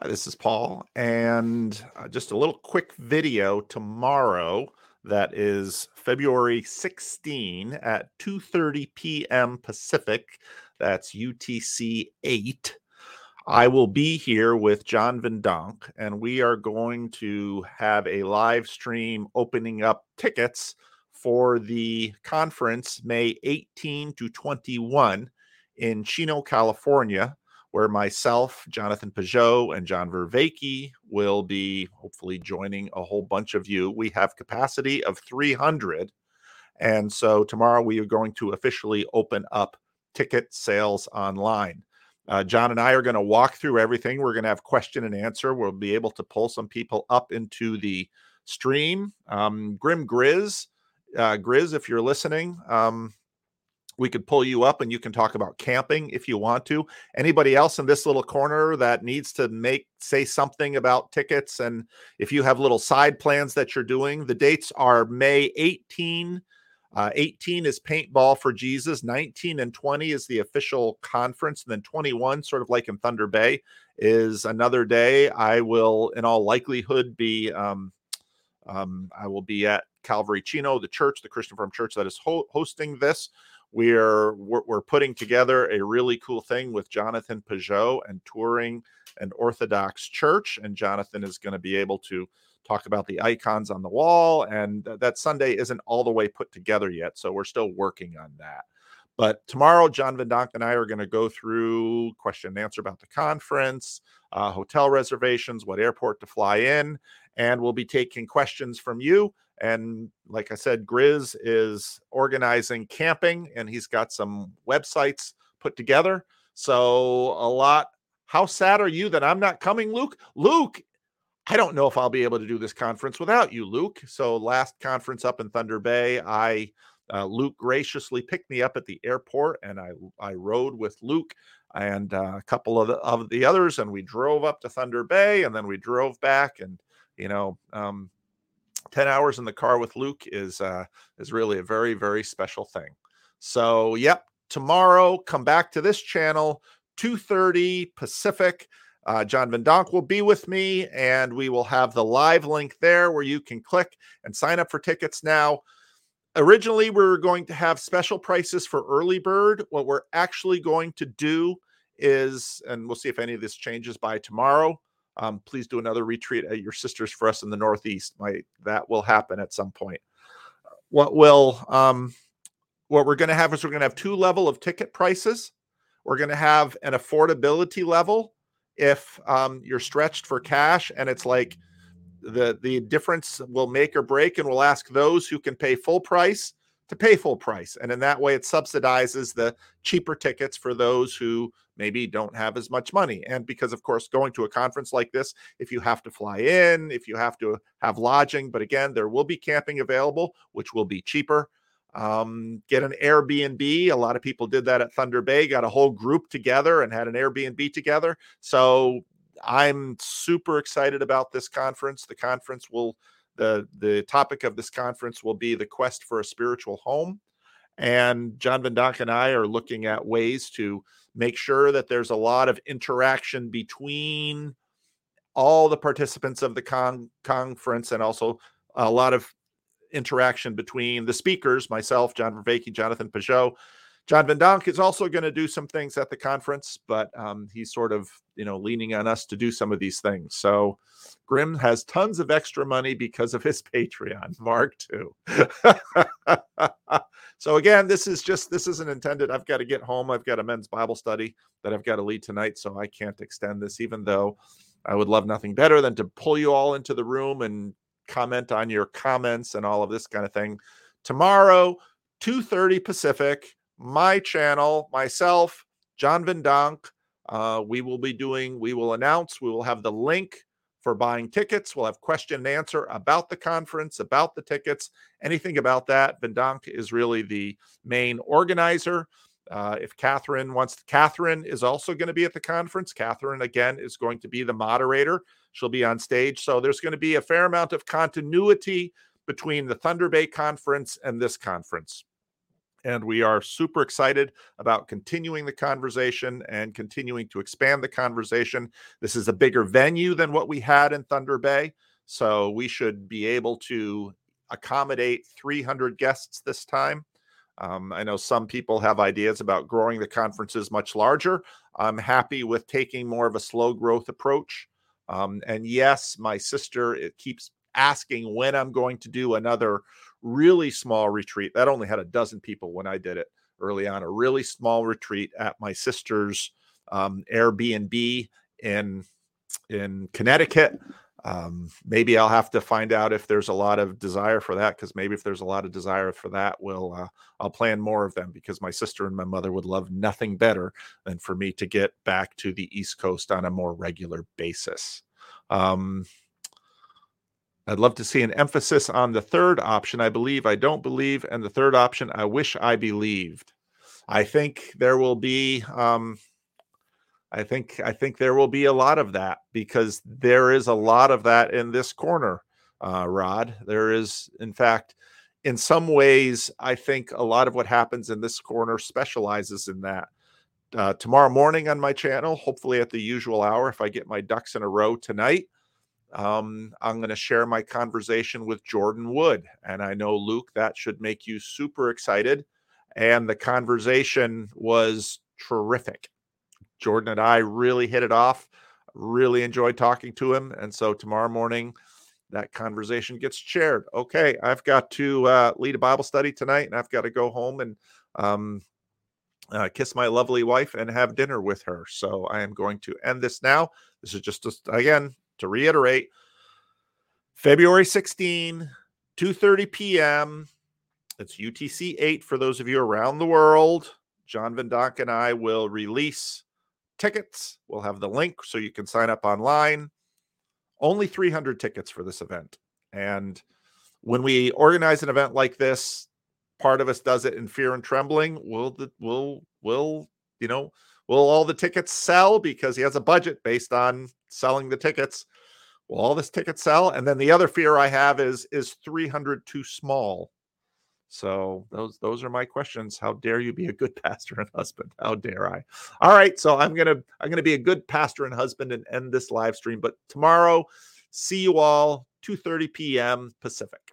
Hi, this is Paul, and uh, just a little quick video tomorrow that is February 16 at 2:30 p.m. Pacific. That's UTC 8. I will be here with John Van Donk, and we are going to have a live stream opening up tickets for the conference May 18 to 21 in Chino, California where myself, Jonathan Pageau, and John Vervaeke will be hopefully joining a whole bunch of you. We have capacity of 300. And so tomorrow we are going to officially open up ticket sales online. Uh, John and I are going to walk through everything. We're going to have question and answer. We'll be able to pull some people up into the stream. Um, Grim Grizz, uh, Grizz, if you're listening, um, we could pull you up and you can talk about camping if you want to. Anybody else in this little corner that needs to make say something about tickets and if you have little side plans that you're doing the dates are may 18 uh, 18 is paintball for jesus 19 and 20 is the official conference and then 21 sort of like in thunder bay is another day. I will in all likelihood be um, um, i will be at calvary chino the church the christian farm church that is ho- hosting this we're, we're, we're putting together a really cool thing with Jonathan Pageau and touring an Orthodox church, and Jonathan is going to be able to talk about the icons on the wall. And that Sunday isn't all the way put together yet, so we're still working on that. But tomorrow, John Van Donk and I are going to go through question and answer about the conference, uh, hotel reservations, what airport to fly in, and we'll be taking questions from you. And like I said, Grizz is organizing camping and he's got some websites put together. So a lot. How sad are you that I'm not coming, Luke? Luke, I don't know if I'll be able to do this conference without you, Luke. So last conference up in Thunder Bay, I uh, Luke graciously picked me up at the airport, and I I rode with Luke and uh, a couple of the, of the others, and we drove up to Thunder Bay, and then we drove back, and you know, um, 10 hours in the car with Luke is uh, is really a very very special thing. So, yep, tomorrow come back to this channel 2:30 Pacific. Uh, John Van Donk will be with me, and we will have the live link there where you can click and sign up for tickets now. Originally, we were going to have special prices for early bird. What we're actually going to do is, and we'll see if any of this changes by tomorrow um, please do another retreat at your sisters for us in the Northeast. My that will happen at some point. What will um, what we're going to have is we're going to have two level of ticket prices. We're going to have an affordability level if um, you're stretched for cash and it's like the the difference will make or break and we'll ask those who can pay full price to pay full price and in that way it subsidizes the cheaper tickets for those who maybe don't have as much money. And because, of course, going to a conference like this, if you have to fly in, if you have to have lodging, but again, there will be camping available, which will be cheaper. Um, get an Airbnb. A lot of people did that at Thunder Bay, got a whole group together and had an Airbnb together. So I'm super excited about this conference. The conference will the the topic of this conference will be the quest for a spiritual home. And John Van Donk and I are looking at ways to make sure that there's a lot of interaction between all the participants of the con- conference and also a lot of interaction between the speakers, myself, John Vervaeke, Jonathan Pageau. John Van Donk is also going to do some things at the conference, but um, he's sort of, you know, leaning on us to do some of these things. So Grim has tons of extra money because of his Patreon. Mark too. so again, this is just this isn't intended. I've got to get home. I've got a men's Bible study that I've got to lead tonight, so I can't extend this, even though I would love nothing better than to pull you all into the room and comment on your comments and all of this kind of thing. Tomorrow, 2:30 Pacific, my channel, myself, John Van Donk. Uh, we will be doing, we will announce, we will have the link for buying tickets. We'll have question and answer about the conference, about the tickets, anything about that. Van Donk is really the main organizer. Uh, if Catherine wants, Catherine is also going to be at the conference. Catherine, again, is going to be the moderator. She'll be on stage. So there's going to be a fair amount of continuity between the Thunder Bay conference and this conference. And we are super excited about continuing the conversation and continuing to expand the conversation. This is a bigger venue than what we had in Thunder Bay. So we should be able to accommodate 300 guests this time. Um, I know some people have ideas about growing the conferences much larger. I'm happy with taking more of a slow growth approach. Um, and yes, my sister it keeps asking when I'm going to do another really small retreat. That only had a dozen people when I did it early on, a really small retreat at my sister's um, Airbnb in in Connecticut. Um, maybe I'll have to find out if there's a lot of desire for that because maybe if there's a lot of desire for that, we'll uh, I'll plan more of them because my sister and my mother would love nothing better than for me to get back to the East Coast on a more regular basis. Um, I'd love to see an emphasis on the third option. I believe, I don't believe, and the third option, I wish I believed. I think there will be. Um, I think I think there will be a lot of that because there is a lot of that in this corner, uh, Rod. There is, in fact, in some ways, I think a lot of what happens in this corner specializes in that. Uh, tomorrow morning on my channel, hopefully at the usual hour, if I get my ducks in a row tonight, um, I'm going to share my conversation with Jordan Wood. And I know, Luke, that should make you super excited. And the conversation was terrific. Jordan and I really hit it off, really enjoyed talking to him. And so tomorrow morning, that conversation gets shared. Okay, I've got to uh, lead a Bible study tonight, and I've got to go home and um, uh, kiss my lovely wife and have dinner with her. So I am going to end this now. This is just, a, again, to reiterate, February 16, 2:30 p.m. It's UTC 8 for those of you around the world. John Van Donk and I will release tickets. We'll have the link so you can sign up online. Only 300 tickets for this event. And when we organize an event like this, part of us does it in fear and trembling. Will the will will you know will all the tickets sell because he has a budget based on selling the tickets? Will all this ticket sell? And then the other fear I have is is 300 too small? So those those are my questions. How dare you be a good pastor and husband? How dare I? All right, so I'm gonna I'm gonna be a good pastor and husband and end this live stream. But tomorrow, see you all 2:30 p.m. Pacific.